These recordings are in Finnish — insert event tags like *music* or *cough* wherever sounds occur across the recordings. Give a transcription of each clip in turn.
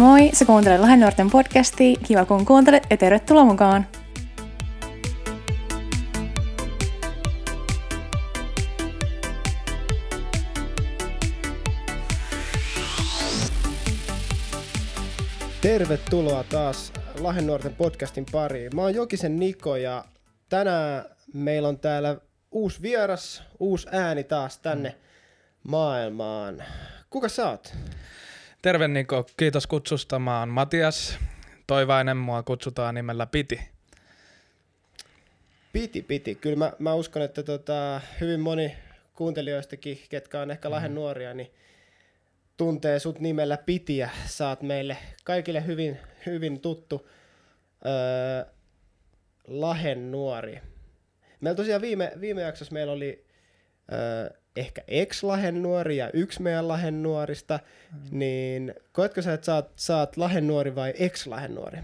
Moi, sä kuuntelet Lahden nuorten podcastia. Kiva kun kuuntelet ja tervetuloa mukaan. Tervetuloa taas Lahden nuorten podcastin pariin. Mä oon Jokisen Niko ja tänään meillä on täällä uusi vieras, uusi ääni taas tänne maailmaan. Kuka sä oot? Terve Niko, kiitos kutsusta. Mä oon Matias Toivainen, mua kutsutaan nimellä Piti. Piti, piti. Kyllä mä, mä uskon, että tota, hyvin moni kuuntelijoistakin, ketkä on ehkä Lahden nuoria, niin tuntee sut nimellä Pitiä. Saat meille kaikille hyvin, hyvin tuttu öö, Lahen nuori. Meillä tosiaan viime, viime jaksossa meillä oli öö, ehkä ex-Lahen nuori ja yksi meidän Lahen nuorista, mm. niin koetko sä, että sä oot, sä oot Lahen nuori vai ex-Lahen nuori?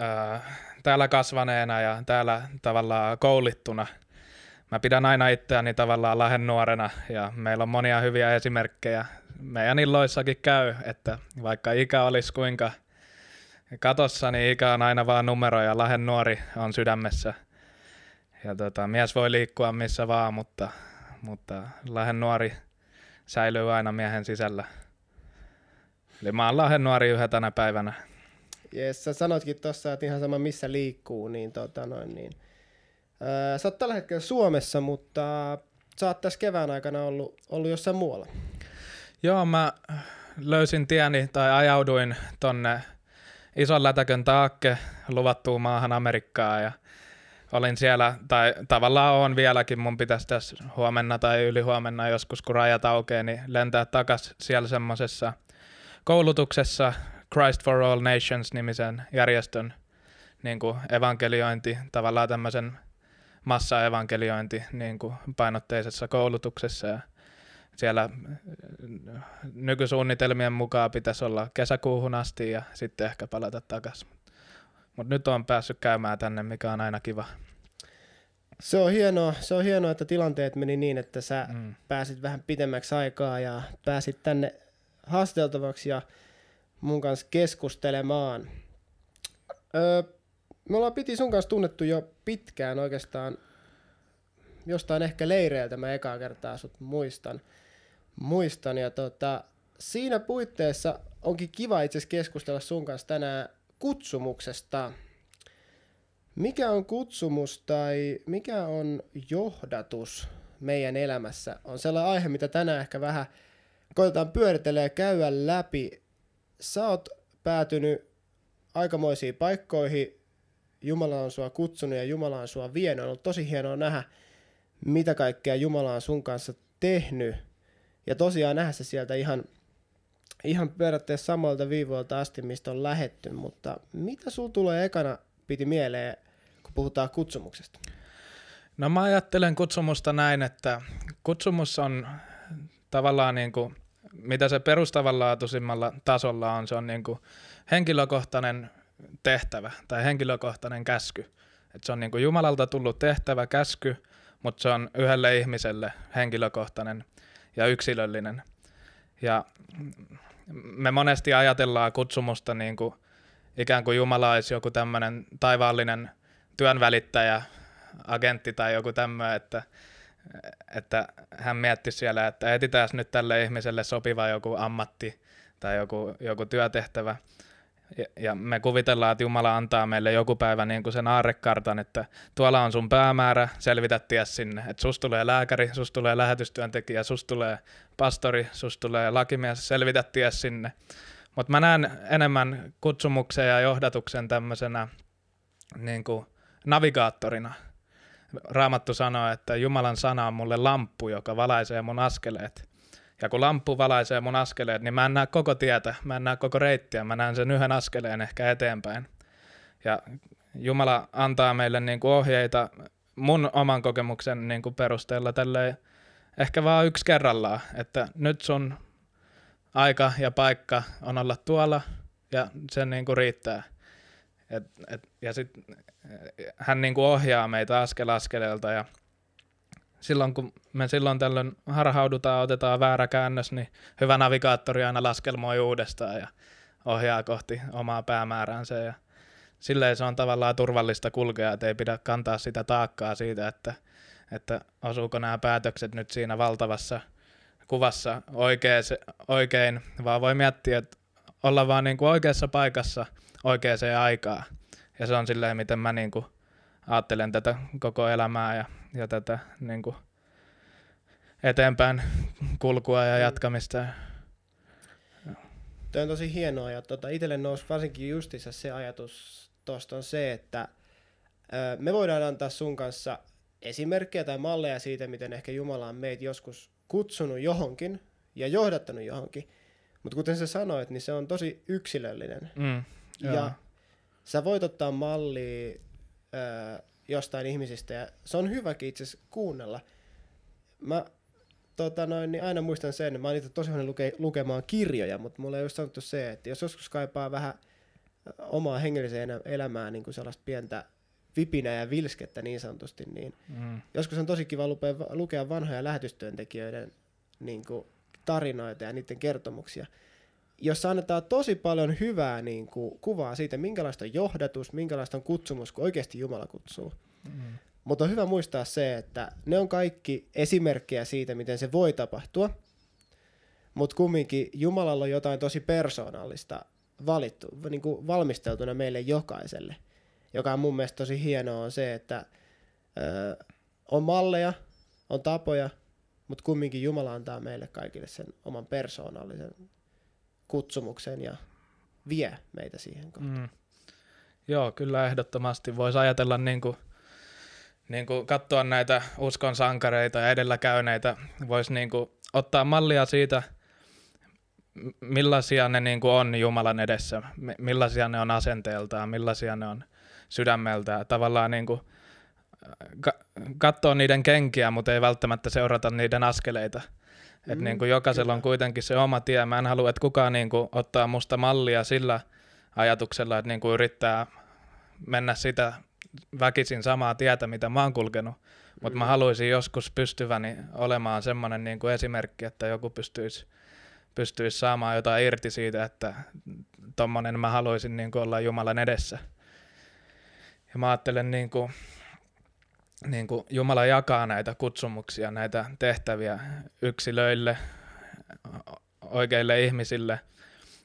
Öö, täällä kasvaneena ja täällä tavallaan koulittuna. Mä pidän aina itseäni tavallaan Lahen nuorena ja meillä on monia hyviä esimerkkejä. Meidän illoissakin käy, että vaikka ikä olisi kuinka katossa, niin ikä on aina vaan numero ja Lahen nuori on sydämessä. Ja tota, mies voi liikkua missä vaan, mutta mutta Lahden nuori säilyy aina miehen sisällä. Eli mä oon Lahden nuori yhä tänä päivänä. Jes, sä sanoitkin tuossa, että ihan sama missä liikkuu, niin tota noin niin. Öö, sä oot tällä hetkellä Suomessa, mutta sä oot tässä kevään aikana ollut, ollut jossain muualla. Joo, mä löysin tieni tai ajauduin tonne ison lätäkön taakke luvattuun maahan Amerikkaan ja olin siellä, tai tavallaan on vieläkin, mun pitäisi tässä huomenna tai ylihuomenna joskus, kun rajat aukeaa, niin lentää takas siellä semmoisessa koulutuksessa Christ for All Nations-nimisen järjestön niin kuin evankeliointi, tavallaan tämmöisen massa-evankeliointi niin kuin painotteisessa koulutuksessa ja siellä nykysuunnitelmien mukaan pitäisi olla kesäkuuhun asti ja sitten ehkä palata takaisin. Mutta nyt on päässyt käymään tänne, mikä on aina kiva. Se on hienoa, se on hienoa että tilanteet meni niin, että sä mm. pääsit vähän pitemmäksi aikaa ja pääsit tänne haasteltavaksi ja mun kanssa keskustelemaan. Öö, me ollaan piti sun kanssa tunnettu jo pitkään oikeastaan, jostain ehkä leireiltä mä ekaa kertaa sut muistan. muistan ja tota, siinä puitteissa onkin kiva itse keskustella sun kanssa tänään kutsumuksesta. Mikä on kutsumus tai mikä on johdatus meidän elämässä? On sellainen aihe, mitä tänään ehkä vähän koitetaan pyöritellä ja käydä läpi. Sä oot päätynyt aikamoisiin paikkoihin. Jumala on sua kutsunut ja Jumala on sua vienyt. On ollut tosi hienoa nähdä, mitä kaikkea Jumala on sun kanssa tehnyt. Ja tosiaan nähdä se sieltä ihan ihan periaatteessa samoilta viivoilta asti, mistä on lähetty, mutta mitä sul tulee ekana piti mieleen, kun puhutaan kutsumuksesta? No mä ajattelen kutsumusta näin, että kutsumus on tavallaan niin kuin, mitä se perustavanlaatuisimmalla tasolla on, se on niin kuin henkilökohtainen tehtävä tai henkilökohtainen käsky. Et se on niin kuin Jumalalta tullut tehtävä, käsky, mutta se on yhdelle ihmiselle henkilökohtainen ja yksilöllinen. Ja me monesti ajatellaan kutsumusta niin kuin ikään kuin Jumala olisi joku tämmöinen taivaallinen työnvälittäjä, agentti tai joku tämmöinen, että, että hän mietti siellä, että etsitään nyt tälle ihmiselle sopiva joku ammatti tai joku, joku työtehtävä. Ja, ja me kuvitellaan, että Jumala antaa meille joku päivä niin kuin sen aarrekartan, että tuolla on sun päämäärä, selvitä ties sinne. Että sus tulee lääkäri, sus tulee lähetystyöntekijä, sus tulee pastori, sus tulee lakimies, selvitä ties sinne. Mutta mä näen enemmän kutsumuksen ja johdatuksen tämmöisenä niin kuin navigaattorina. Raamattu sanoo, että Jumalan sana on mulle lamppu, joka valaisee mun askeleet. Ja kun lamppu valaisee mun askeleet, niin mä en näe koko tietä, mä en näe koko reittiä, mä näen sen yhden askeleen ehkä eteenpäin. Ja Jumala antaa meille niin kuin ohjeita mun oman kokemuksen niin kuin perusteella tälleen ehkä vaan yksi kerrallaan, että nyt sun aika ja paikka on olla tuolla ja se niin kuin riittää. Et, et, ja sitten hän niin kuin ohjaa meitä askel askeleelta ja silloin kun me silloin tällöin harhaudutaan, otetaan väärä käännös, niin hyvä navigaattori aina laskelmoi uudestaan ja ohjaa kohti omaa päämääräänsä ja silleen se on tavallaan turvallista kulkea, että ei pidä kantaa sitä taakkaa siitä, että, että osuuko nämä päätökset nyt siinä valtavassa kuvassa oikein, oikein vaan voi miettiä, että olla vaan niin kuin oikeassa paikassa oikeaan aikaan. Ja se on silleen, miten mä niin kuin ajattelen tätä koko elämää ja, ja tätä niin kuin eteenpäin kulkua ja jatkamista. Tuo on tosi hienoa ja tota, itselle nousi varsinkin justissa se ajatus tuosta on se, että ö, me voidaan antaa sun kanssa esimerkkejä tai malleja siitä, miten ehkä Jumala on meitä joskus kutsunut johonkin ja johdattanut johonkin. Mutta kuten sä sanoit, niin se on tosi yksilöllinen. Mm, ja sä voit ottaa mallia jostain ihmisistä ja se on hyväkin itse asiassa kuunnella. Mä tota noin, niin aina muistan sen, mä oon itse tosi luke, lukemaan kirjoja, mutta mulle ei just sanottu se, että jos joskus kaipaa vähän omaa hengelliseen elämään niin kuin sellaista pientä vipinä ja vilskettä niin sanotusti, niin mm. joskus on tosi kiva lukea, lukea vanhoja lähetystyöntekijöiden niin kuin tarinoita ja niiden kertomuksia, jossa annetaan tosi paljon hyvää niin kuin, kuvaa siitä, minkälaista on johdatus, minkälaista on kutsumus, kun oikeasti Jumala kutsuu. Mm. Mutta on hyvä muistaa se, että ne on kaikki esimerkkejä siitä, miten se voi tapahtua, mutta kumminkin Jumalalla on jotain tosi persoonallista valittu, niin kuin valmisteltuna meille jokaiselle, joka on mun mielestä tosi hienoa on se, että ö, on malleja, on tapoja, mutta kumminkin Jumala antaa meille kaikille sen oman persoonallisen kutsumuksen ja vie meitä siihen kohtaan. Mm. Joo, kyllä ehdottomasti. Voisi ajatella niin kuin, niin kuin katsoa näitä uskon sankareita ja edelläkäyneitä. Voisi niin kuin ottaa mallia siitä, millaisia ne niin kuin on Jumalan edessä, millaisia ne on asenteeltaan, millaisia ne on sydämeltään. Tavallaan niin kuin katsoa niiden kenkiä, mutta ei välttämättä seurata niiden askeleita. Mm, Et niin kuin jokaisella kyllä. on kuitenkin se oma tie. Mä en halua, että kukaan niin kuin ottaa musta mallia sillä ajatuksella, että niin kuin yrittää mennä sitä väkisin samaa tietä, mitä mä oon kulkenut. Mutta mm. mä haluaisin joskus pystyväni olemaan semmoinen niin kuin esimerkki, että joku pystyisi pystyisi saamaan jotain irti siitä, että tommonen mä haluaisin niin kuin olla Jumalan edessä. Ja mä ajattelen, niin kuin, niin kuin Jumala jakaa näitä kutsumuksia, näitä tehtäviä yksilöille, oikeille ihmisille.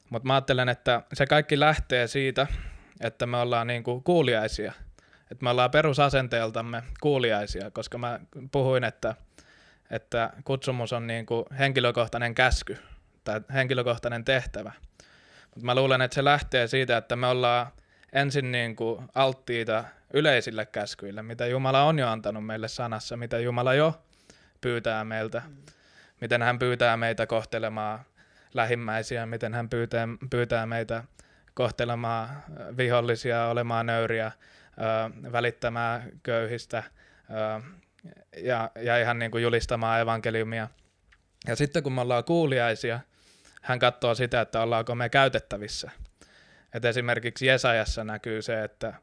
Mutta mä ajattelen, että se kaikki lähtee siitä, että me ollaan niin kuin kuuliaisia. Että me ollaan perusasenteeltamme kuuliaisia, koska mä puhuin, että, että kutsumus on niin kuin henkilökohtainen käsky tai henkilökohtainen tehtävä. Mutta mä luulen, että se lähtee siitä, että me ollaan ensin niin kuin alttiita yleisille käskyille, mitä Jumala on jo antanut meille sanassa, mitä Jumala jo pyytää meiltä, miten hän pyytää meitä kohtelemaan lähimmäisiä, miten hän pyytää, pyytää meitä kohtelemaan vihollisia, olemaan nöyriä, välittämään köyhistä ja, ja ihan niin kuin julistamaan evankeliumia. Ja sitten kun me ollaan kuuliaisia, hän katsoo sitä, että ollaanko me käytettävissä. Et esimerkiksi Jesajassa näkyy se, että,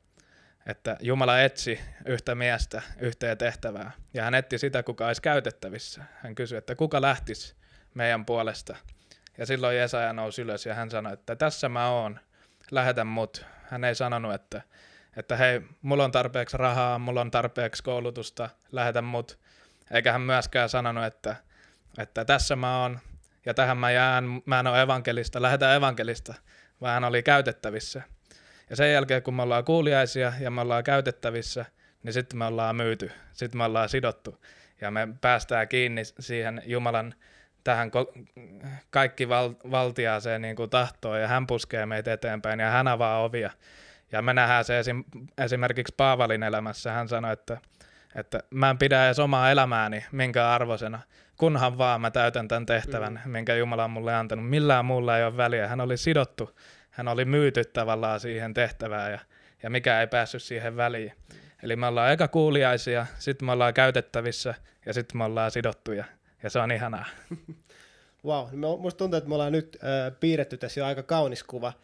että Jumala etsi yhtä miestä yhteen tehtävää, ja hän etti sitä, kuka olisi käytettävissä. Hän kysyi, että kuka lähtisi meidän puolesta. Ja silloin Jesaja nousi ylös ja hän sanoi, että tässä mä oon, lähetä mut. Hän ei sanonut, että, että hei, mulla on tarpeeksi rahaa, mulla on tarpeeksi koulutusta, lähetä mut. Eikä hän myöskään sanonut, että, että tässä mä oon, ja tähän mä jään, mä en ole evankelista, lähetä evankelista, vaan hän oli käytettävissä. Ja sen jälkeen, kun me ollaan kuuliaisia ja me ollaan käytettävissä, niin sitten me ollaan myyty, sitten me ollaan sidottu ja me päästään kiinni siihen Jumalan tähän ko- kaikki val- valtiaaseen niin kuin tahtoon ja hän puskee meitä eteenpäin ja hän avaa ovia. Ja me nähdään se esim- esimerkiksi Paavalin elämässä. Hän sanoi, että, että mä en pidä edes omaa elämääni minkä arvoisena, kunhan vaan mä täytän tämän tehtävän, mm. minkä Jumala on mulle antanut. Millään muulla ei ole väliä. Hän oli sidottu, hän oli myyty tavallaan siihen tehtävään ja, ja mikä ei päässyt siihen väliin. Eli me ollaan eka kuuliaisia, sitten me ollaan käytettävissä ja sitten me ollaan sidottuja. Ja se on ihanaa. *laughs* Wow, musta tuntuu, että me ollaan nyt äh, piirretty tässä jo aika kaunis kuva äh,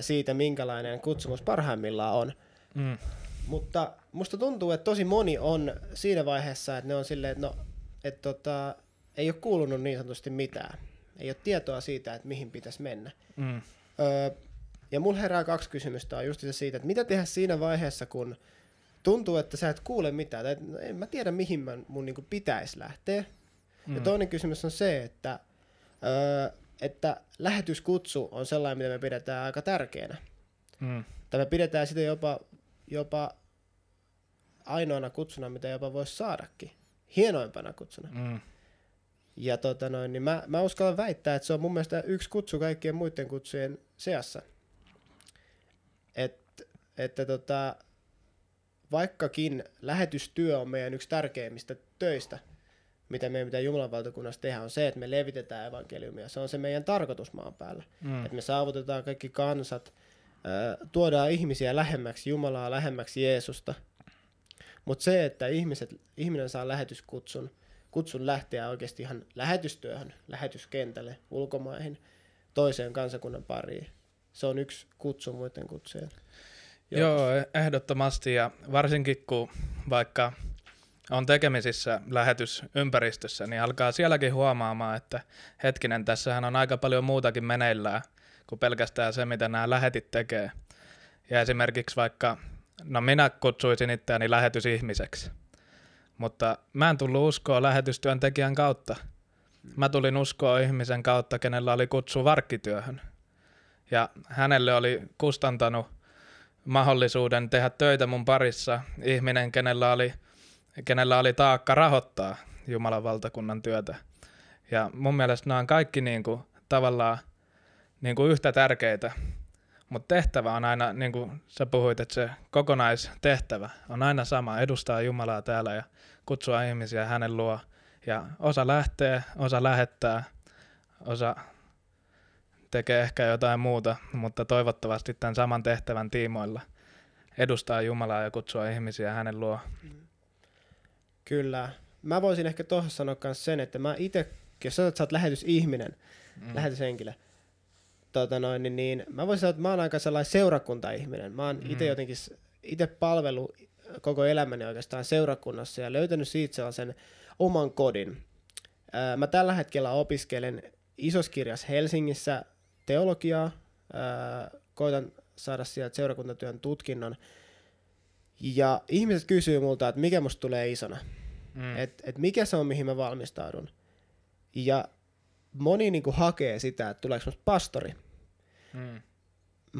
siitä, minkälainen kutsumus parhaimmillaan on. Mm. Mutta musta tuntuu, että tosi moni on siinä vaiheessa, että ne on silleen, että no et tota, ei ole kuulunut niin sanotusti mitään. Ei ole tietoa siitä, että mihin pitäisi mennä. Mm. Öö, ja mulla herää kaksi kysymystä on just se siitä, että mitä tehdä siinä vaiheessa, kun tuntuu, että sä et kuule mitään, tai no, en mä tiedä mihin mä, mun niin pitäisi lähteä. Mm. Ja toinen kysymys on se, että, öö, että lähetyskutsu on sellainen, mitä me pidetään aika tärkeänä. Mm. Tai me pidetään sitä jopa, jopa ainoana kutsuna, mitä jopa voisi saadakin. Hienoimpana kutsuna. Mm. Ja tota noin, niin mä, mä uskallan väittää, että se on mun mielestä yksi kutsu kaikkien muiden kutsujen seassa. Et, että tota, vaikkakin lähetystyö on meidän yksi tärkeimmistä töistä, mitä meidän pitää Jumalan valtakunnassa tehdä, on se, että me levitetään evankeliumia. Se on se meidän tarkoitus maan päällä. Mm. Että me saavutetaan kaikki kansat, tuodaan ihmisiä lähemmäksi Jumalaa, lähemmäksi Jeesusta. Mutta se, että ihmiset, ihminen saa lähetyskutsun, kutsun lähteä oikeasti ihan lähetystyöhön, lähetyskentälle, ulkomaihin, toiseen kansakunnan pariin. Se on yksi kutsu muiden kutsujen. Joo, ehdottomasti ja varsinkin kun vaikka on tekemisissä lähetysympäristössä, niin alkaa sielläkin huomaamaan, että hetkinen, tässähän on aika paljon muutakin meneillään kuin pelkästään se, mitä nämä lähetit tekee. Ja esimerkiksi vaikka, no minä kutsuisin itseäni lähetysihmiseksi, mutta mä en tullut uskoa lähetystyöntekijän kautta. Mä tulin uskoa ihmisen kautta, kenellä oli kutsu varkkityöhön. Ja hänelle oli kustantanut mahdollisuuden tehdä töitä mun parissa ihminen, kenellä oli, kenellä oli taakka rahoittaa Jumalan valtakunnan työtä. Ja mun mielestä nämä on kaikki niin kuin, tavallaan niin kuin yhtä tärkeitä, mutta tehtävä on aina, niin kuin sä puhuit, että se kokonaistehtävä on aina sama, edustaa Jumalaa täällä ja kutsua ihmisiä hänen luo. Ja osa lähtee, osa lähettää, osa tekee ehkä jotain muuta, mutta toivottavasti tämän saman tehtävän tiimoilla edustaa Jumalaa ja kutsua ihmisiä hänen luo. Kyllä. Mä voisin ehkä tuohon sanoa myös sen, että mä itse, jos sä oot lähetysihminen, mm. lähetyshenkilö, tota noin, niin, niin mä voisin sanoa, että mä oon aika sellainen seurakuntaihminen. Mä oon mm. itse jotenkin itse palvelu koko elämäni oikeastaan seurakunnassa ja löytänyt siitä sellaisen oman kodin. Mä tällä hetkellä opiskelen isoskirjas Helsingissä teologiaa, koitan saada sieltä seurakuntatyön tutkinnon. Ja ihmiset kysyy multa, että mikä musta tulee isona. Mm. Että et mikä se on, mihin mä valmistaudun. Ja moni niinku hakee sitä, että tuleeko musta pastori. Mm.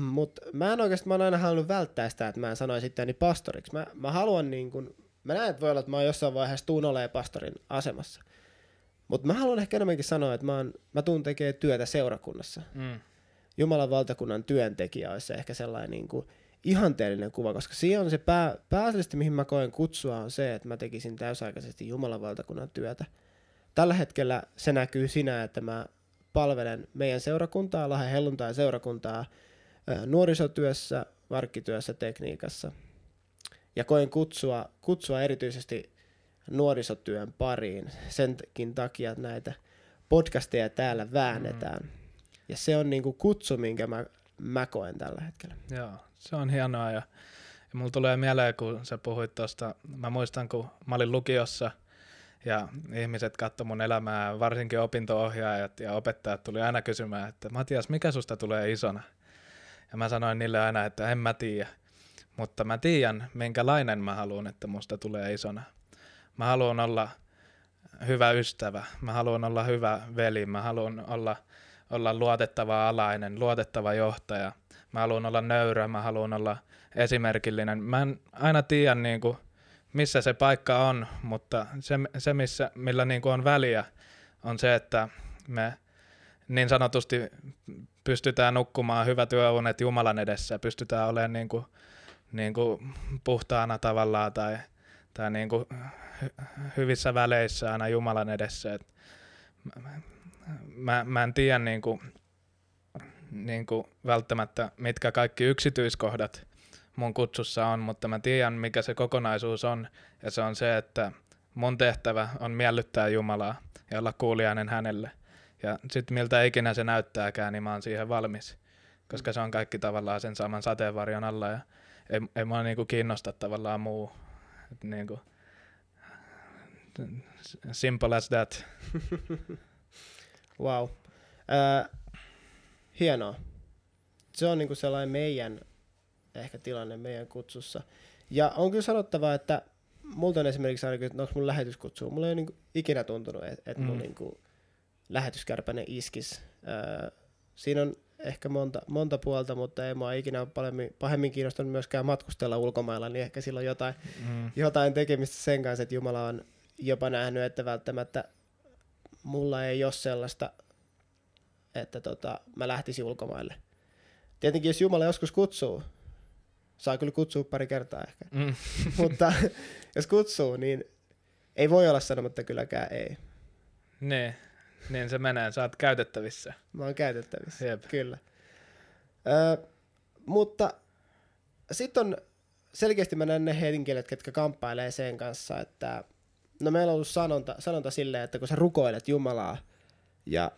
Mutta mä en oikeasti, mä oon aina halunnut välttää sitä, että mä en sanoisi itseäni pastoriksi. Mä, mä haluan niin kun, mä näen, että voi olla, että mä oon jossain vaiheessa tuun olemaan pastorin asemassa. Mutta mä haluan ehkä enemmänkin sanoa, että mä, oon, mä tuun tekemään työtä seurakunnassa. Mm. Jumalan valtakunnan työntekijä olisi ehkä sellainen niin kuin ihanteellinen kuva, koska siinä on se pää, pääasiallisesti, mihin mä koen kutsua, on se, että mä tekisin täysaikaisesti Jumalan valtakunnan työtä. Tällä hetkellä se näkyy siinä, että mä palvelen meidän seurakuntaa, Lahden helluntai seurakuntaa nuorisotyössä, varkkityössä, tekniikassa. Ja koen kutsua, kutsua erityisesti nuorisotyön pariin senkin takia, että näitä podcasteja täällä väännetään. Mm. Ja se on niinku kutsu, minkä mä, mä koen tällä hetkellä. Joo, se on hienoa. Ja, ja mulla tulee mieleen, kun sä puhuit tuosta, mä muistan, kun mä olin lukiossa ja ihmiset katso mun elämää, varsinkin opinto-ohjaajat ja opettajat tuli aina kysymään, että Matias, mikä susta tulee isona? Ja mä sanoin niille aina, että en mä tiedä. Mutta mä tiedän, minkälainen mä haluan, että musta tulee isona. Mä haluan olla hyvä ystävä, mä haluan olla hyvä veli, mä haluan olla, olla luotettava alainen, luotettava johtaja. Mä haluan olla nöyrä, mä haluan olla esimerkillinen. Mä en aina tiedä, niin kuin, missä se paikka on, mutta se, se missä, millä niin kuin on väliä, on se, että me niin sanotusti pystytään nukkumaan hyvät yöunet Jumalan edessä, pystytään olemaan niin kuin, niin kuin puhtaana tavallaan tai, tai niin kuin hyvissä väleissä aina Jumalan edessä. Et mä, mä en tiedä niin kuin, niin kuin välttämättä, mitkä kaikki yksityiskohdat mun kutsussa on, mutta mä tiedän, mikä se kokonaisuus on, ja se on se, että mun tehtävä on miellyttää Jumalaa ja olla kuulijainen hänelle. Ja sitten miltä ikinä se näyttääkään, niin mä oon siihen valmis, koska se on kaikki tavallaan sen saman sateenvarjon alla, ja ei, ei mua niinku kiinnosta tavallaan muu. Et niinku, Simple as that. *laughs* wow. Äh, hienoa. Se on niinku sellainen meidän ehkä tilanne meidän kutsussa. Ja on kyllä sanottava, että multa on esimerkiksi aina, että onko mun lähetyskutsu. Mulla ei ole niinku ikinä tuntunut, että et mm. mun niinku lähetyskärpänen iskis. Äh, siinä on ehkä monta, monta puolta, mutta ei mua ikinä paljon, pahemmin kiinnostunut myöskään matkustella ulkomailla, niin ehkä sillä on jotain, mm. jotain tekemistä sen kanssa, että Jumala on jopa nähnyt, että välttämättä mulla ei ole sellaista, että tota, mä lähtisin ulkomaille. Tietenkin jos Jumala joskus kutsuu, saa kyllä kutsua pari kertaa ehkä, mm. *laughs* mutta *laughs* jos kutsuu, niin ei voi olla sanomatta kylläkään ei. Nee. Niin se menee, sä oot käytettävissä. Mä oon käytettävissä, Jep. kyllä. Ö, mutta sitten on selkeästi mä näen ne henkilöt, ketkä kamppailee sen kanssa, että no meillä on ollut sanonta, sanonta silleen, että kun sä rukoilet Jumalaa ja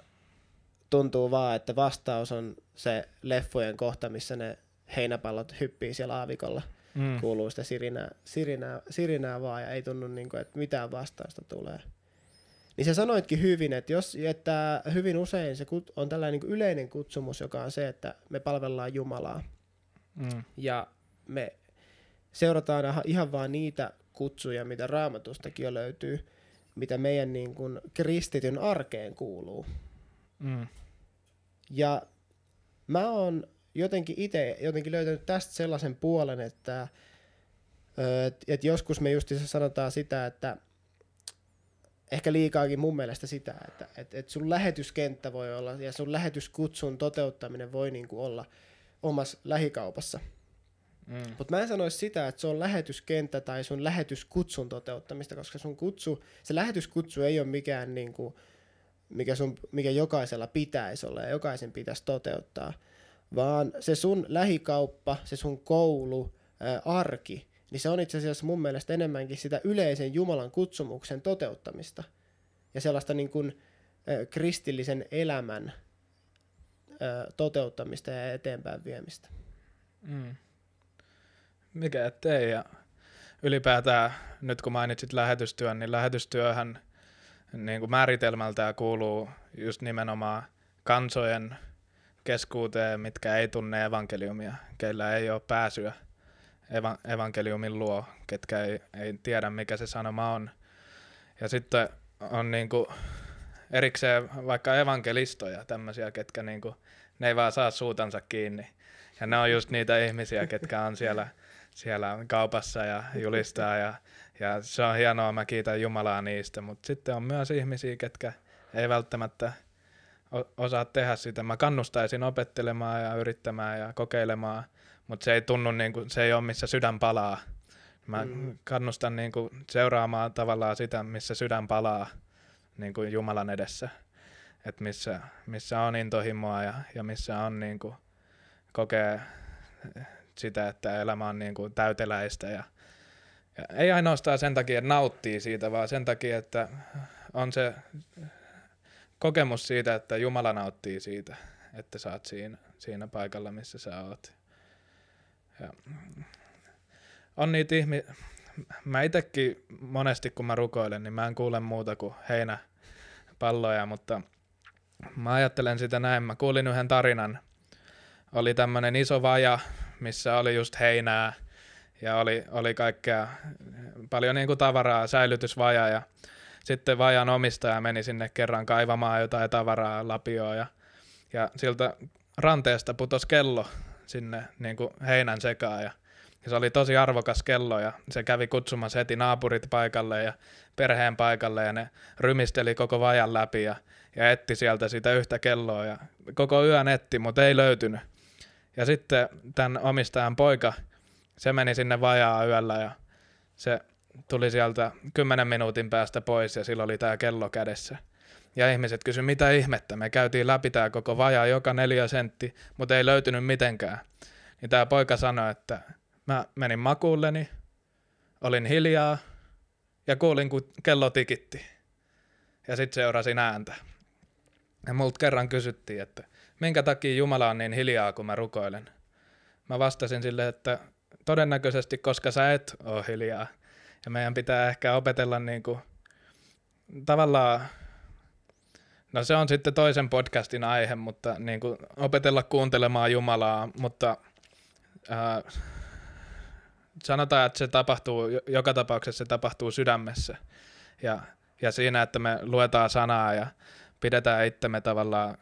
tuntuu vaan, että vastaus on se leffojen kohta, missä ne heinäpallot hyppii siellä aavikolla. Mm. Kuuluu sitä sirinää, sirinää, sirinää vaan ja ei tunnu, niin kuin, että mitään vastausta tulee. Niin sä sanoitkin hyvin, että, jos, että hyvin usein se on tällainen niin yleinen kutsumus, joka on se, että me palvellaan Jumalaa. Mm. Ja me seurataan ihan vaan niitä kutsuja, mitä raamatustakin jo löytyy, mitä meidän niin kuin kristityn arkeen kuuluu. Mm. Ja mä oon jotenkin itse jotenkin löytänyt tästä sellaisen puolen, että, että joskus me just sanotaan sitä, että ehkä liikaakin mun mielestä sitä, että et, et sun lähetyskenttä voi olla ja sun lähetyskutsun toteuttaminen voi niinku olla omassa lähikaupassa. Mm. Mutta mä en sanoisi sitä, että se on lähetyskenttä tai sun lähetyskutsun toteuttamista, koska sun kutsu, se lähetyskutsu ei ole mikään niinku, mikä, sun, mikä jokaisella pitäisi olla ja jokaisen pitäisi toteuttaa, vaan se sun lähikauppa, se sun koulu, ää, arki, niin se on itse asiassa mun mielestä enemmänkin sitä yleisen Jumalan kutsumuksen toteuttamista ja sellaista niin kuin, kristillisen elämän toteuttamista ja eteenpäin viemistä. Mm. Mikä ettei, ja ylipäätään nyt kun mainitsit lähetystyön, niin lähetystyöhän niin kuin määritelmältään kuuluu just nimenomaan kansojen keskuuteen, mitkä ei tunne evankeliumia, keillä ei ole pääsyä – eva- evankeliumin luo, ketkä ei, ei tiedä, mikä se sanoma on. Ja sitten on niinku erikseen vaikka evankelistoja, tämmöisiä, ketkä niinku, ne ei vaan saa suutansa kiinni. Ja ne on just niitä ihmisiä, ketkä on siellä, siellä kaupassa ja julistaa ja, ja se on hienoa, mä kiitän Jumalaa niistä, mutta sitten on myös ihmisiä, ketkä ei välttämättä osaa tehdä sitä. Mä kannustaisin opettelemaan ja yrittämään ja kokeilemaan – mutta se ei tunnu, niin kuin, se ei ole missä sydän palaa. Mä mm. kannustan niin kuin, seuraamaan tavallaan sitä, missä sydän palaa niin kuin Jumalan edessä. Että missä, missä on intohimoa ja, ja missä on niin kuin, kokee sitä, että elämä on niin kuin, täyteläistä. Ja, ja ei ainoastaan sen takia, että nauttii siitä, vaan sen takia, että on se kokemus siitä, että Jumala nauttii siitä, että sä oot siinä, siinä paikalla, missä sä oot. Ja on niitä ihmi... Mä itekin monesti, kun mä rukoilen, niin mä en kuule muuta kuin heinäpalloja, mutta mä ajattelen sitä näin. Mä kuulin yhden tarinan. Oli tämmönen iso vaja, missä oli just heinää ja oli, oli kaikkea, paljon niin kuin tavaraa, säilytysvaja ja sitten vajan omistaja meni sinne kerran kaivamaan jotain tavaraa lapioon ja, ja siltä ranteesta putos kello sinne niin kuin heinän sekaan ja, ja se oli tosi arvokas kello ja se kävi kutsumassa heti naapurit paikalle ja perheen paikalle ja ne rymisteli koko vajan läpi ja, ja etti sieltä sitä yhtä kelloa ja koko yön etti, mutta ei löytynyt. Ja sitten tämän omistajan poika, se meni sinne vajaa yöllä ja se tuli sieltä kymmenen minuutin päästä pois ja sillä oli tämä kello kädessä. Ja ihmiset kysyivät, mitä ihmettä, me käytiin läpi tämä koko vajaa joka neljä sentti, mutta ei löytynyt mitenkään. Niin tämä poika sanoi, että mä menin makuulleni, olin hiljaa ja kuulin, kun kello tikitti. Ja sitten seurasin ääntä. Ja multa kerran kysyttiin, että minkä takia Jumala on niin hiljaa, kun mä rukoilen. Mä vastasin sille, että todennäköisesti, koska sä et ole hiljaa. Ja meidän pitää ehkä opetella niin kuin tavallaan, no se on sitten toisen podcastin aihe, mutta niin kuin opetella kuuntelemaan Jumalaa, mutta ää, sanotaan, että se tapahtuu, joka tapauksessa se tapahtuu sydämessä. Ja, ja siinä, että me luetaan sanaa ja pidetään itsemme tavallaan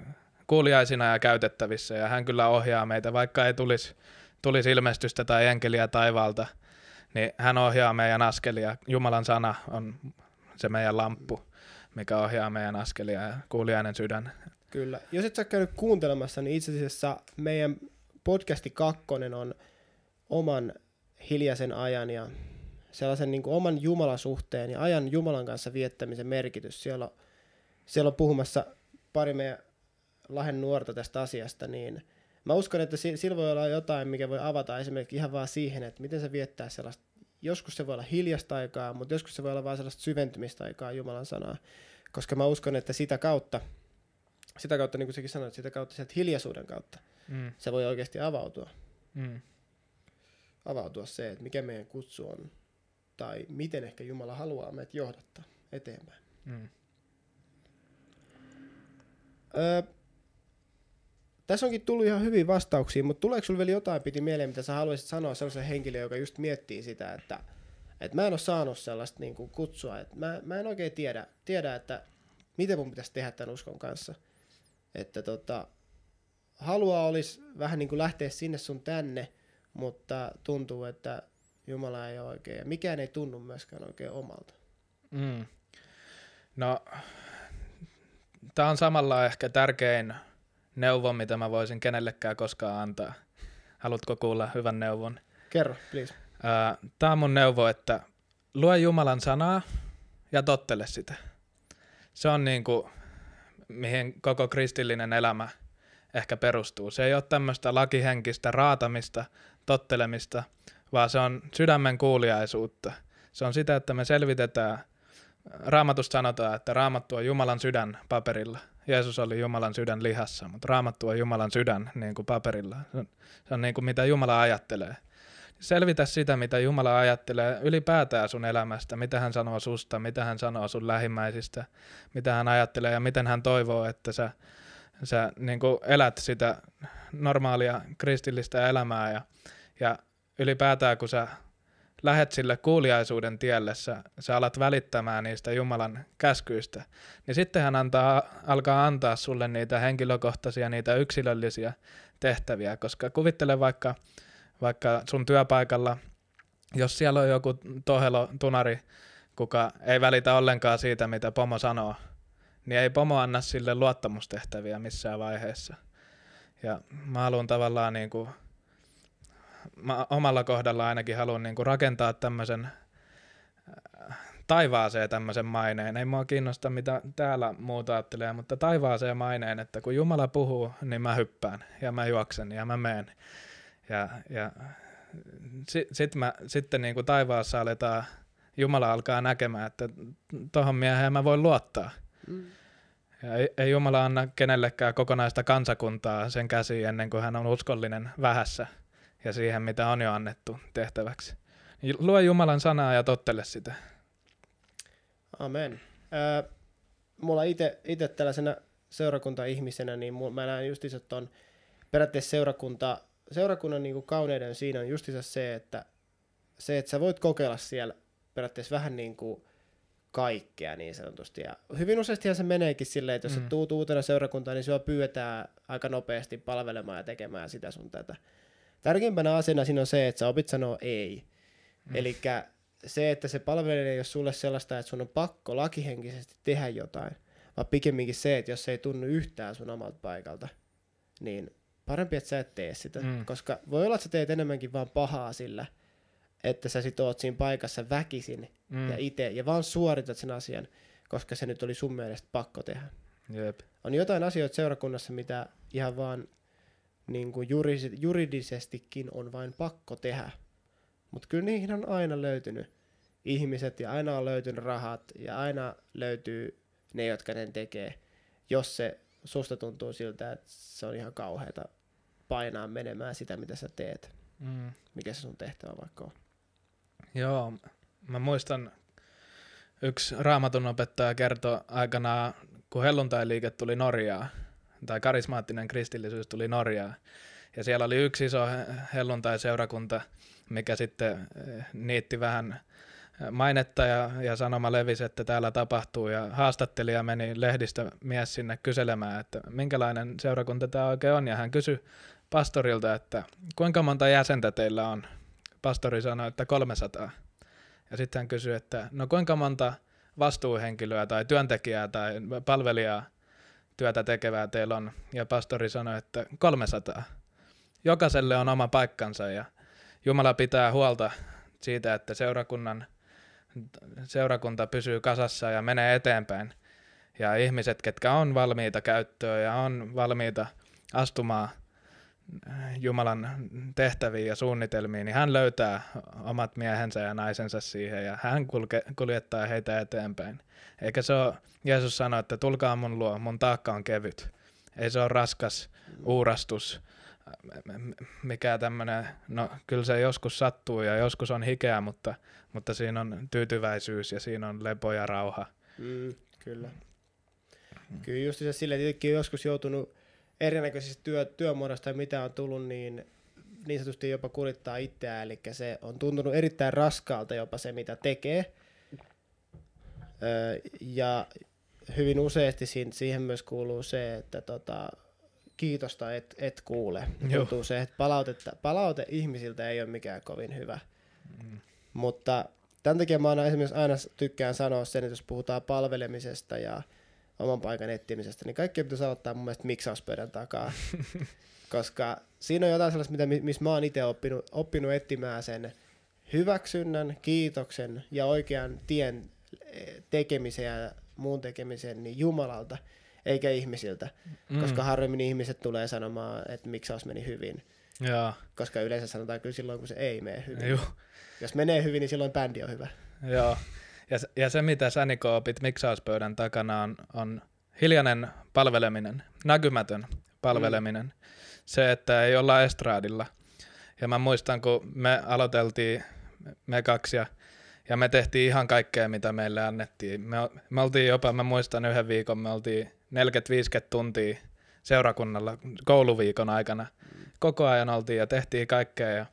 kuuliaisina ja käytettävissä. Ja hän kyllä ohjaa meitä, vaikka ei tulisi, tulisi ilmestystä tai enkeliä taivaalta, niin hän ohjaa meidän askelia. Jumalan sana on se meidän lamppu, mikä ohjaa meidän askelia ja kuuliainen sydän. Kyllä. Jos et sä käynyt kuuntelemassa, niin itse asiassa meidän podcasti kakkonen on oman hiljaisen ajan ja sellaisen niin kuin oman Jumalasuhteen ja ajan Jumalan kanssa viettämisen merkitys. Siellä on, siellä on puhumassa pari meidän Lahen nuorta tästä asiasta, niin mä uskon, että sillä voi olla jotain, mikä voi avata esimerkiksi ihan vaan siihen, että miten se viettää sellaista, joskus se voi olla hiljasta aikaa, mutta joskus se voi olla vaan sellaista syventymistä aikaa Jumalan sanaa, koska mä uskon, että sitä kautta, sitä kautta, niin kuin sekin sanoit, sitä kautta sieltä hiljaisuuden kautta, mm. se voi oikeasti avautua. Mm. Avautua se, että mikä meidän kutsu on, tai miten ehkä Jumala haluaa meitä johdattaa eteenpäin. Mm. Öö, tässä onkin tullut ihan hyviä vastauksia, mutta tuleeko sinulle vielä jotain piti mieleen, mitä sä haluaisit sanoa sellaisen henkilön, joka just miettii sitä, että, että mä en ole saanut sellaista niin kuin kutsua, että mä, mä en oikein tiedä, tiedä, että miten mun pitäisi tehdä tämän uskon kanssa. Että tota, halua olisi vähän niin kuin lähteä sinne sun tänne, mutta tuntuu, että Jumala ei ole oikein, ja mikään ei tunnu myöskään oikein omalta. Mm. No, tämä on samalla ehkä tärkein neuvon, mitä mä voisin kenellekään koskaan antaa. Haluatko kuulla hyvän neuvon? Kerro, please. Tämä on mun neuvo, että lue Jumalan sanaa ja tottele sitä. Se on niin kuin, mihin koko kristillinen elämä ehkä perustuu. Se ei ole tämmöistä lakihenkistä raatamista, tottelemista, vaan se on sydämen kuuliaisuutta. Se on sitä, että me selvitetään, raamatusta sanotaan, että raamattu on Jumalan sydän paperilla – Jeesus oli Jumalan sydän lihassa, mutta raamattu on Jumalan sydän niin kuin paperilla. Se on, se on niin kuin mitä Jumala ajattelee. Selvitä sitä, mitä Jumala ajattelee ylipäätään sun elämästä, mitä hän sanoo susta, mitä hän sanoo sun lähimmäisistä, mitä hän ajattelee ja miten hän toivoo, että sä, sä niin kuin elät sitä normaalia kristillistä elämää ja, ja ylipäätään kun sä lähet sille kuuliaisuuden tielle, sä, sä alat välittämään niistä Jumalan käskyistä, niin sitten hän antaa, alkaa antaa sulle niitä henkilökohtaisia, niitä yksilöllisiä tehtäviä, koska kuvittele vaikka, vaikka sun työpaikalla, jos siellä on joku tohelo, tunari, kuka ei välitä ollenkaan siitä, mitä pomo sanoo, niin ei pomo anna sille luottamustehtäviä missään vaiheessa. Ja mä haluan tavallaan niin kuin mä omalla kohdalla ainakin haluan niin kuin rakentaa tämmöisen äh, taivaaseen tämmöisen maineen. Ei mua kiinnosta, mitä täällä muuta ajattelee, mutta taivaaseen maineen, että kun Jumala puhuu, niin mä hyppään ja mä juoksen ja mä meen. Ja, ja si, sit mä, sitten niin kuin taivaassa aletaan, Jumala alkaa näkemään, että tuohon mieheen mä voin luottaa. Mm. Ja ei, ei Jumala anna kenellekään kokonaista kansakuntaa sen käsiin ennen kuin hän on uskollinen vähässä ja siihen, mitä on jo annettu tehtäväksi. Lue Jumalan sanaa ja tottele sitä. Amen. Äh, mulla itse tällaisena seurakunta-ihmisenä, niin mä näen justiinsa, että on periaatteessa seurakunta, seurakunnan niin kauneuden siinä on justiinsa se, että se, että sä voit kokeilla siellä periaatteessa vähän niin kuin kaikkea niin sanotusti. Ja hyvin useasti se meneekin silleen, että jos mm. sä tuut uutena seurakuntaan, niin sua pyydetään aika nopeasti palvelemaan ja tekemään sitä sun tätä. Tärkeimpänä asiana siinä on se, että sä opit sanoa ei. Mm. Eli se, että se palvelee ei ole sulle sellaista, että sun on pakko lakihenkisesti tehdä jotain, vaan pikemminkin se, että jos se ei tunnu yhtään sun omalta paikalta, niin parempi, että sä et tee sitä. Mm. Koska voi olla, että sä teet enemmänkin vaan pahaa sillä, että sä sit oot siinä paikassa väkisin mm. ja itse, ja vaan suoritat sen asian, koska se nyt oli sun mielestä pakko tehdä. Jep. On jotain asioita seurakunnassa, mitä ihan vaan niin kuin juridisestikin on vain pakko tehdä. Mutta kyllä niihin on aina löytynyt ihmiset ja aina on löytynyt rahat ja aina löytyy ne, jotka ne tekee, jos se susta tuntuu siltä, että se on ihan kauheata painaa menemään sitä, mitä sä teet. Mm. Mikä se sun tehtävä vaikka on. Joo, mä muistan yksi raamatun opettaja kertoi aikanaan, kun helluntai-liike tuli Norjaa, tai karismaattinen kristillisyys tuli Norjaa, ja siellä oli yksi iso helluntai-seurakunta, mikä sitten eh, niitti vähän mainetta ja, ja sanoma levisi, että täällä tapahtuu ja haastattelija meni lehdistä mies sinne kyselemään, että minkälainen seurakunta tämä oikein on ja hän kysyi pastorilta, että kuinka monta jäsentä teillä on? Pastori sanoi, että 300. Ja sitten hän kysyi, että no kuinka monta vastuuhenkilöä tai työntekijää tai palvelijaa työtä tekevää teillä on? Ja pastori sanoi, että 300. Jokaiselle on oma paikkansa ja Jumala pitää huolta siitä, että seurakunnan seurakunta pysyy kasassa ja menee eteenpäin. Ja ihmiset, ketkä on valmiita käyttöön ja on valmiita astumaan Jumalan tehtäviin ja suunnitelmiin, niin hän löytää omat miehensä ja naisensa siihen ja hän kulke, kuljettaa heitä eteenpäin. Eikä se ole, Jeesus sanoi, että tulkaa mun luo, mun taakka on kevyt. Ei se ole raskas uurastus, mikä tämmöinen, no kyllä se joskus sattuu ja joskus on hikeä, mutta, mutta siinä on tyytyväisyys ja siinä on lepo ja rauha. Mm, kyllä. Kyllä just se silleen, tietenkin joskus joutunut erinäköisistä työ, työmuodosta, mitä on tullut, niin niin sanotusti jopa kurittaa itseään, eli se on tuntunut erittäin raskaalta jopa se, mitä tekee. Öö, ja hyvin useasti siihen myös kuuluu se, että tota, kiitosta et, et kuule. Tuntuu se, että palautetta, palaute ihmisiltä ei ole mikään kovin hyvä. Mm. Mutta tämän takia mä aina esimerkiksi aina tykkään sanoa sen, että jos puhutaan palvelemisesta ja oman paikan etsimisestä, niin kaikki pitäisi aloittaa mun mielestä miksauspöydän takaa. *laughs* Koska siinä on jotain sellaista, mitä, missä mä oon itse oppinut, oppinut etsimään sen hyväksynnän, kiitoksen ja oikean tien eh, tekemisen ja muun tekemisen niin Jumalalta eikä ihmisiltä, mm. koska harvemmin ihmiset tulee sanomaan, että miksi olisi meni hyvin. Ja. Koska yleensä sanotaan kyllä silloin, kun se ei mene hyvin. Juh. Jos menee hyvin, niin silloin bändi on hyvä. Joo. Ja, ja se, mitä sä Niko opit miksauspöydän takana, on, on hiljainen palveleminen, näkymätön palveleminen. Mm. Se, että ei olla estraadilla. Ja mä muistan, kun me aloiteltiin, me kaksi, ja, ja me tehtiin ihan kaikkea, mitä meille annettiin. Me, me oltiin jopa, mä muistan yhden viikon, me oltiin 40-50 tuntia seurakunnalla kouluviikon aikana. Koko ajan oltiin ja tehtiin kaikkea ja,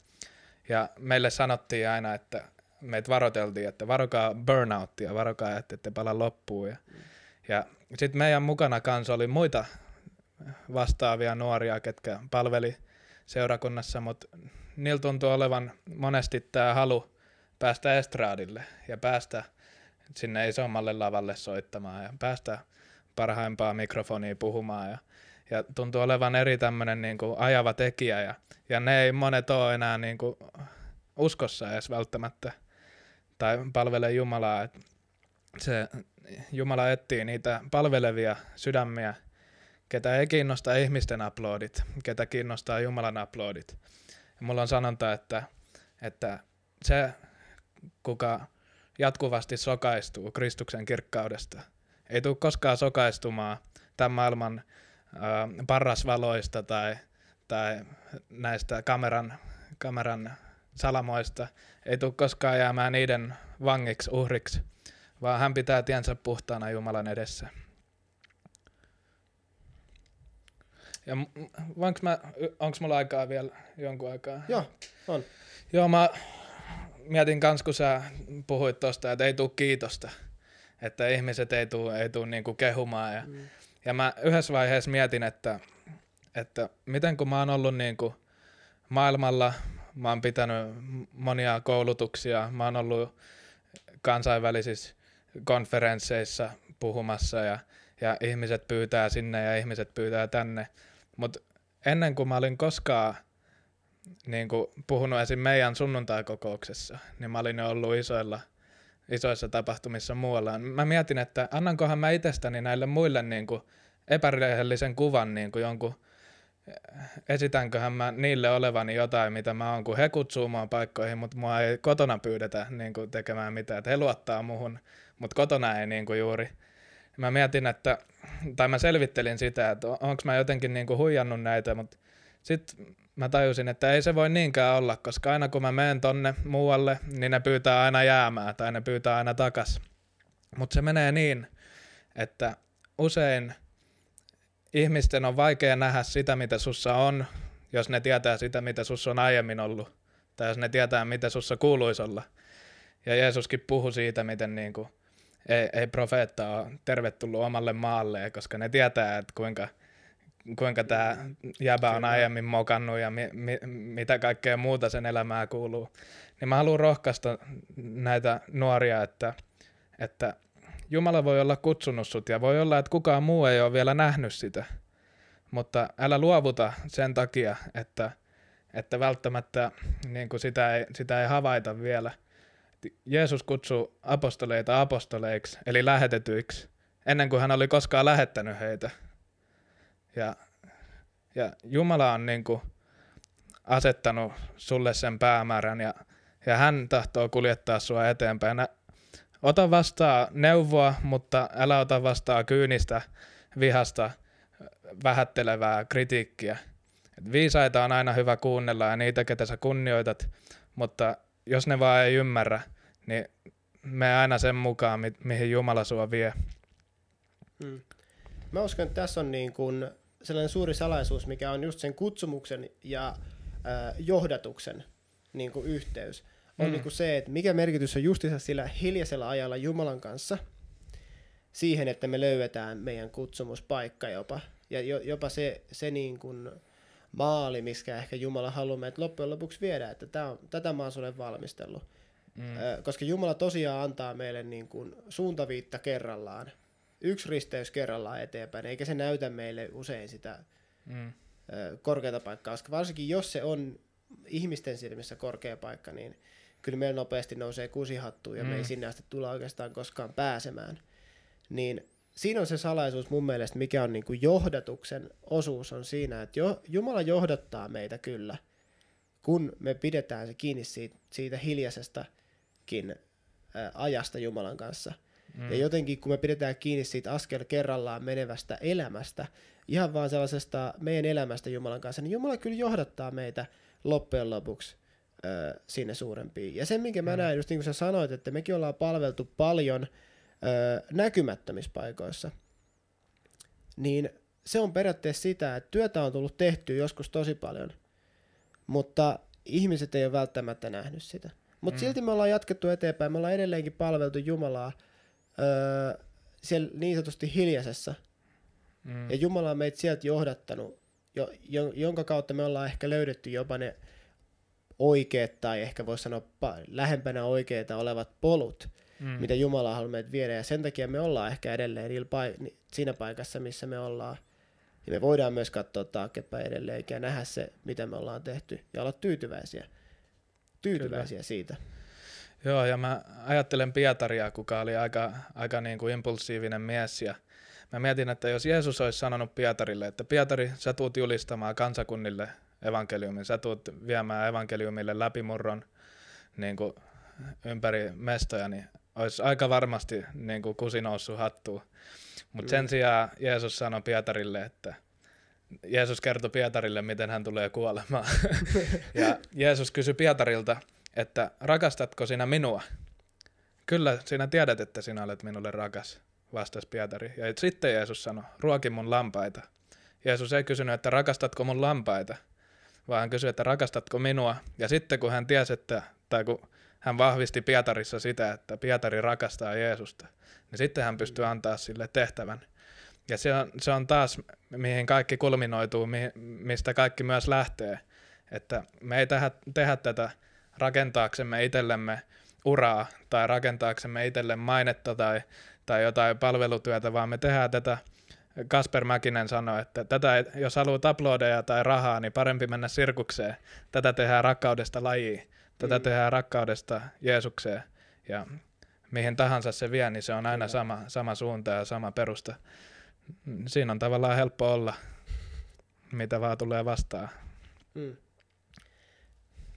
ja meille sanottiin aina, että meitä varoiteltiin, että varokaa burnouttia, varokaa, että ette pala loppuun. Ja, ja sitten meidän mukana kanssa oli muita vastaavia nuoria, ketkä palveli seurakunnassa, mutta niillä tuntuu olevan monesti tämä halu päästä estraadille ja päästä sinne isommalle lavalle soittamaan ja päästä parhaimpaa mikrofonia puhumaan ja, ja tuntuu olevan eri tämmöinen niin kuin ajava tekijä ja, ja ne ei monet ole enää niin kuin uskossa edes välttämättä tai palvele Jumalaa. että se Jumala etsii niitä palvelevia sydämiä, ketä ei kiinnosta ihmisten aplodit, ketä kiinnostaa Jumalan aplodit. Ja mulla on sanonta, että, että se, kuka jatkuvasti sokaistuu Kristuksen kirkkaudesta – ei tule koskaan sokaistumaan tämän maailman äh, parrasvaloista tai, tai näistä kameran, kameran salamoista. Ei tule koskaan jäämään niiden vangiksi, uhriksi, vaan hän pitää tiensä puhtaana Jumalan edessä. Ja voinko mä, onko mulla aikaa vielä jonkun aikaa? Joo, on. Joo, mä mietin kans, kun sä puhuit tosta, että ei tule kiitosta että ihmiset ei tule ei tuu niinku kehumaan. Ja, mm. ja mä yhdessä vaiheessa mietin, että, että miten kun mä oon ollut niinku maailmalla, mä oon pitänyt monia koulutuksia, mä oon ollut kansainvälisissä konferensseissa puhumassa ja, ja ihmiset pyytää sinne ja ihmiset pyytää tänne. Mutta ennen kuin mä olin koskaan niin kuin puhunut esim. meidän sunnuntaikokouksessa, niin mä olin jo ollut isoilla – isoissa tapahtumissa muualla. Mä mietin, että annankohan mä itsestäni näille muille niin kuin epärehellisen kuvan niin kuin jonkun, esitänköhän mä niille olevani jotain, mitä mä oon, kun he kutsuu mua paikkoihin, mutta mua ei kotona pyydetä niin kuin tekemään mitään, että he luottaa muhun, mutta kotona ei niin kuin juuri. Mä mietin, että, tai mä selvittelin sitä, että onko mä jotenkin niin kuin huijannut näitä, mutta sitten mä tajusin, että ei se voi niinkään olla, koska aina kun mä menen tonne muualle, niin ne pyytää aina jäämään tai ne pyytää aina takas. Mutta se menee niin, että usein ihmisten on vaikea nähdä sitä, mitä sussa on, jos ne tietää sitä, mitä sussa on aiemmin ollut, tai jos ne tietää, mitä sussa kuuluisi olla. Ja Jeesuskin puhui siitä, miten niin kuin, ei, ei profeetta ole tervetullut omalle maalle, koska ne tietää, että kuinka, kuinka tämä jäbä on aiemmin mokannut ja mi, mi, mitä kaikkea muuta sen elämää kuuluu. Niin mä haluan rohkaista näitä nuoria, että, että Jumala voi olla kutsunut sut ja voi olla, että kukaan muu ei ole vielä nähnyt sitä. Mutta älä luovuta sen takia, että, että välttämättä niin kuin sitä, ei, sitä ei havaita vielä. Jeesus kutsuu apostoleita apostoleiksi, eli lähetetyiksi, ennen kuin hän oli koskaan lähettänyt heitä. Ja, ja Jumala on niin kuin asettanut sulle sen päämäärän ja, ja hän tahtoo kuljettaa sua eteenpäin. Ota vastaan neuvoa, mutta älä ota vastaan kyynistä, vihasta, vähättelevää kritiikkiä. Et viisaita on aina hyvä kuunnella ja niitä, ketä sä kunnioitat, mutta jos ne vaan ei ymmärrä, niin me aina sen mukaan, mi- mihin Jumala sua vie. Hmm. Mä uskon, että tässä on niin kuin sellainen suuri salaisuus, mikä on just sen kutsumuksen ja äh, johdatuksen niin kuin yhteys on mm. niin kuin se, että mikä merkitys on justissa sillä hiljaisella ajalla Jumalan kanssa siihen, että me löydetään meidän kutsumuspaikka jopa. Ja jopa se, se niin kuin maali, missä ehkä Jumala haluaa meidät loppujen lopuksi viedä, että tämä on, tätä mä oon sulle valmistellut. Mm. Koska Jumala tosiaan antaa meille niin kuin suuntaviitta kerrallaan, yksi risteys kerrallaan eteenpäin, eikä se näytä meille usein sitä mm. korkeata paikkaa, koska varsinkin jos se on ihmisten silmissä korkea paikka, niin kyllä meillä nopeasti nousee kusihattu ja mm. me ei mm. sinne asti tulla oikeastaan koskaan pääsemään. Niin siinä on se salaisuus mun mielestä, mikä on niin kuin johdatuksen osuus on siinä, että jo, Jumala johdattaa meitä kyllä, kun me pidetään se kiinni siitä, siitä hiljaisestakin ää, ajasta Jumalan kanssa. Mm. Ja jotenkin kun me pidetään kiinni siitä askel kerrallaan menevästä elämästä, ihan vaan sellaisesta meidän elämästä Jumalan kanssa, niin Jumala kyllä johdattaa meitä loppujen lopuksi ö, sinne suurempiin. Ja se, minkä mä mm. näen, just niin kuin sä sanoit, että mekin ollaan palveltu paljon ö, näkymättömissä paikoissa, niin se on periaatteessa sitä, että työtä on tullut tehtyä joskus tosi paljon, mutta ihmiset ei ole välttämättä nähnyt sitä. Mutta mm. silti me ollaan jatkettu eteenpäin, me ollaan edelleenkin palveltu Jumalaa öö, siellä niin sanotusti hiljaisessa. Mm. Ja Jumala on meitä sieltä johdattanut, jo, jo, jonka kautta me ollaan ehkä löydetty jopa ne oikeat tai ehkä voisi sanoa lähempänä oikeita olevat polut, mm. mitä Jumala haluaa meitä viedä. Ja sen takia me ollaan ehkä edelleen siinä paikassa, missä me ollaan. Ja me voidaan myös katsoa taaksepäin edelleen ja nähdä se, mitä me ollaan tehty ja olla tyytyväisiä, tyytyväisiä Kyllä. siitä. Joo, ja mä ajattelen Pietaria, kuka oli aika, aika niin kuin impulsiivinen mies, ja mä mietin, että jos Jeesus olisi sanonut Pietarille, että Pietari, sä tuut julistamaan kansakunnille evankeliumin. Sä tuut viemään evankeliumille läpimurron niin kuin ympäri mestoja, niin olisi aika varmasti niin kuin kusi noussut hattuun. Mutta sen sijaan Jeesus sanoi Pietarille, että Jeesus kertoi Pietarille, miten hän tulee kuolemaan. *laughs* ja Jeesus kysyi Pietarilta, että rakastatko sinä minua? Kyllä, sinä tiedät, että sinä olet minulle rakas, vastasi Pietari. Ja sitten Jeesus sanoi, ruoki mun lampaita. Jeesus ei kysynyt, että rakastatko mun lampaita, vaan hän kysyi, että rakastatko minua. Ja sitten kun hän tiesi, että, tai kun hän vahvisti Pietarissa sitä, että Pietari rakastaa Jeesusta, niin sitten hän pystyy antaa sille tehtävän. Ja se on, se on taas, mihin kaikki kulminoituu, mihin, mistä kaikki myös lähtee. Että me ei tehdä, tehdä tätä rakentaaksemme itsellemme uraa tai rakentaaksemme itselle mainetta tai, tai jotain palvelutyötä, vaan me tehdään tätä – Kasper Mäkinen sanoi, että tätä, jos haluaa uploadeja tai rahaa, niin parempi mennä sirkukseen. Tätä tehdään rakkaudesta lajiin. Tätä mm. tehdään rakkaudesta Jeesukseen. Ja mihin tahansa se vie, niin se on aina sama, sama suunta ja sama perusta. Siinä on tavallaan helppo olla, mitä vaan tulee vastaan. Mm.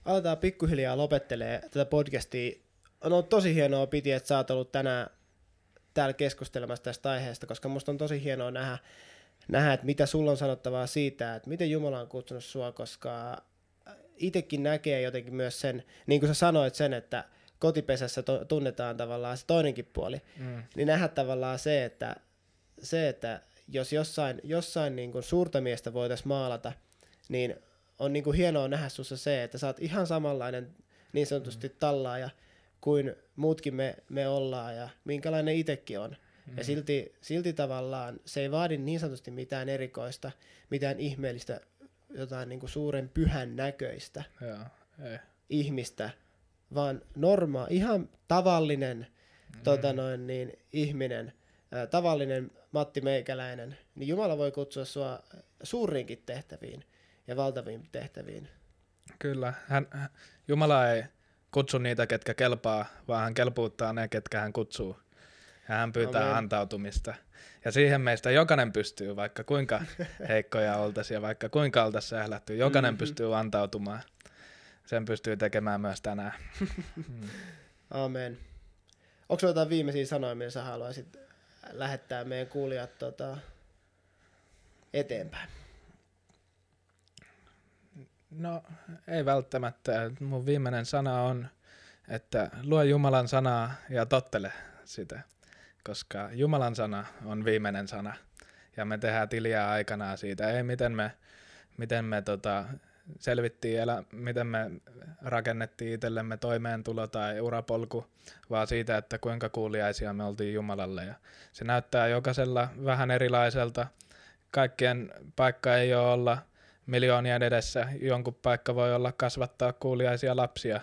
Aletaan pikkuhiljaa lopettelee tätä podcastia. On ollut tosi hienoa piti, että sä oot ollut tänään täällä keskustelemassa tästä aiheesta, koska musta on tosi hienoa nähdä, nähdä, että mitä sulla on sanottavaa siitä, että miten Jumala on kutsunut sua, koska itsekin näkee jotenkin myös sen, niin kuin sä sanoit sen, että kotipesässä to, tunnetaan tavallaan se toinenkin puoli, mm. niin nähdä tavallaan se, että, se, että jos jossain, jossain niin kuin suurta miestä voitaisiin maalata, niin on niin kuin hienoa nähdä sussa se, että sä oot ihan samanlainen niin sanotusti mm. tallaaja kuin muutkin me, me ollaan ja minkälainen itsekin on. Mm. Ja silti, silti tavallaan se ei vaadi niin sanotusti mitään erikoista, mitään ihmeellistä, jotain niin kuin suuren pyhän näköistä ei. ihmistä, vaan norma, ihan tavallinen mm. tota noin, niin, ihminen, ää, tavallinen Matti Meikäläinen, niin Jumala voi kutsua sua suurinkin tehtäviin ja valtaviin tehtäviin. Kyllä, hän, Jumala ei kutsu niitä, ketkä kelpaa, vaan hän kelpuuttaa ne, ketkä hän kutsuu. Ja hän pyytää Amen. antautumista. Ja siihen meistä jokainen pystyy, vaikka kuinka *laughs* heikkoja oltaisiin ja vaikka kuinka oltaisiin sählätty, jokainen mm-hmm. pystyy antautumaan. Sen pystyy tekemään myös tänään. mm. *laughs* Amen. Onko jotain viimeisiä sanoja, millä sä haluaisit lähettää meidän kuulijat tota, eteenpäin? No ei välttämättä. Mun viimeinen sana on, että lue Jumalan sanaa ja tottele sitä, koska Jumalan sana on viimeinen sana ja me tehdään tiliä aikanaan siitä. Ei miten me, miten me tota, selvittiin, elä, miten me rakennettiin itsellemme toimeentulo tai urapolku, vaan siitä, että kuinka kuuliaisia me oltiin Jumalalle. Ja se näyttää jokaisella vähän erilaiselta. Kaikkien paikka ei ole olla miljoonien edessä. Jonkun paikka voi olla kasvattaa kuuliaisia lapsia.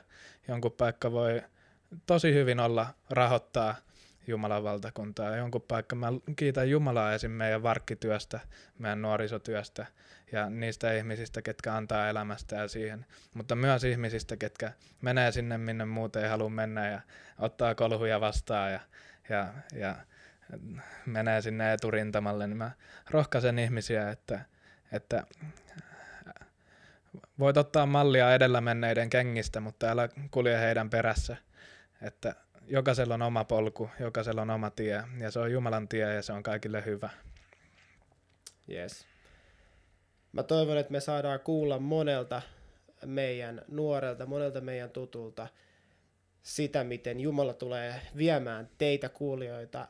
Jonkun paikka voi tosi hyvin olla rahoittaa Jumalan valtakuntaa. Jonkun paikka, mä kiitän Jumalaa esim. meidän varkkityöstä, meidän nuorisotyöstä ja niistä ihmisistä, ketkä antaa elämästään siihen, mutta myös ihmisistä, ketkä menee sinne, minne muuten ei halua mennä ja ottaa kolhuja vastaan ja, ja, ja menee sinne eturintamalle, niin mä rohkaisen ihmisiä, että, että voit ottaa mallia edellä menneiden kengistä, mutta älä kulje heidän perässä. Että jokaisella on oma polku, jokaisella on oma tie, ja se on Jumalan tie, ja se on kaikille hyvä. Yes. Mä toivon, että me saadaan kuulla monelta meidän nuorelta, monelta meidän tutulta sitä, miten Jumala tulee viemään teitä kuulijoita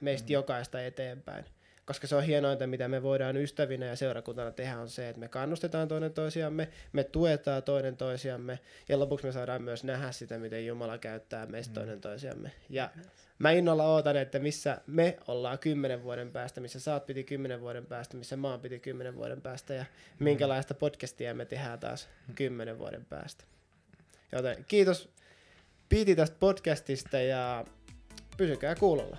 meistä mm. jokaista eteenpäin koska se on hienointa, mitä me voidaan ystävinä ja seurakuntana tehdä, on se, että me kannustetaan toinen toisiamme, me tuetaan toinen toisiamme, ja lopuksi me saadaan myös nähdä sitä, miten Jumala käyttää meistä mm. toinen toisiamme. Ja mä innolla ootan, että missä me ollaan kymmenen vuoden päästä, missä saat piti kymmenen vuoden päästä, missä maan piti kymmenen vuoden päästä, ja mm. minkälaista podcastia me tehdään taas kymmenen vuoden päästä. Joten kiitos Piiti tästä podcastista, ja pysykää kuulolla.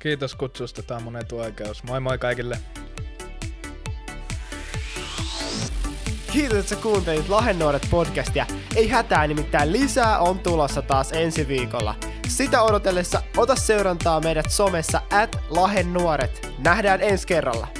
Kiitos kutsusta, tämä on mun etuoikeus. Moi moi kaikille. Kiitos, että sä kuuntelit Lahennuoret podcastia. Ei hätää, nimittäin lisää on tulossa taas ensi viikolla. Sitä odotellessa ota seurantaa meidät somessa at Lahennuoret. Nähdään ensi kerralla.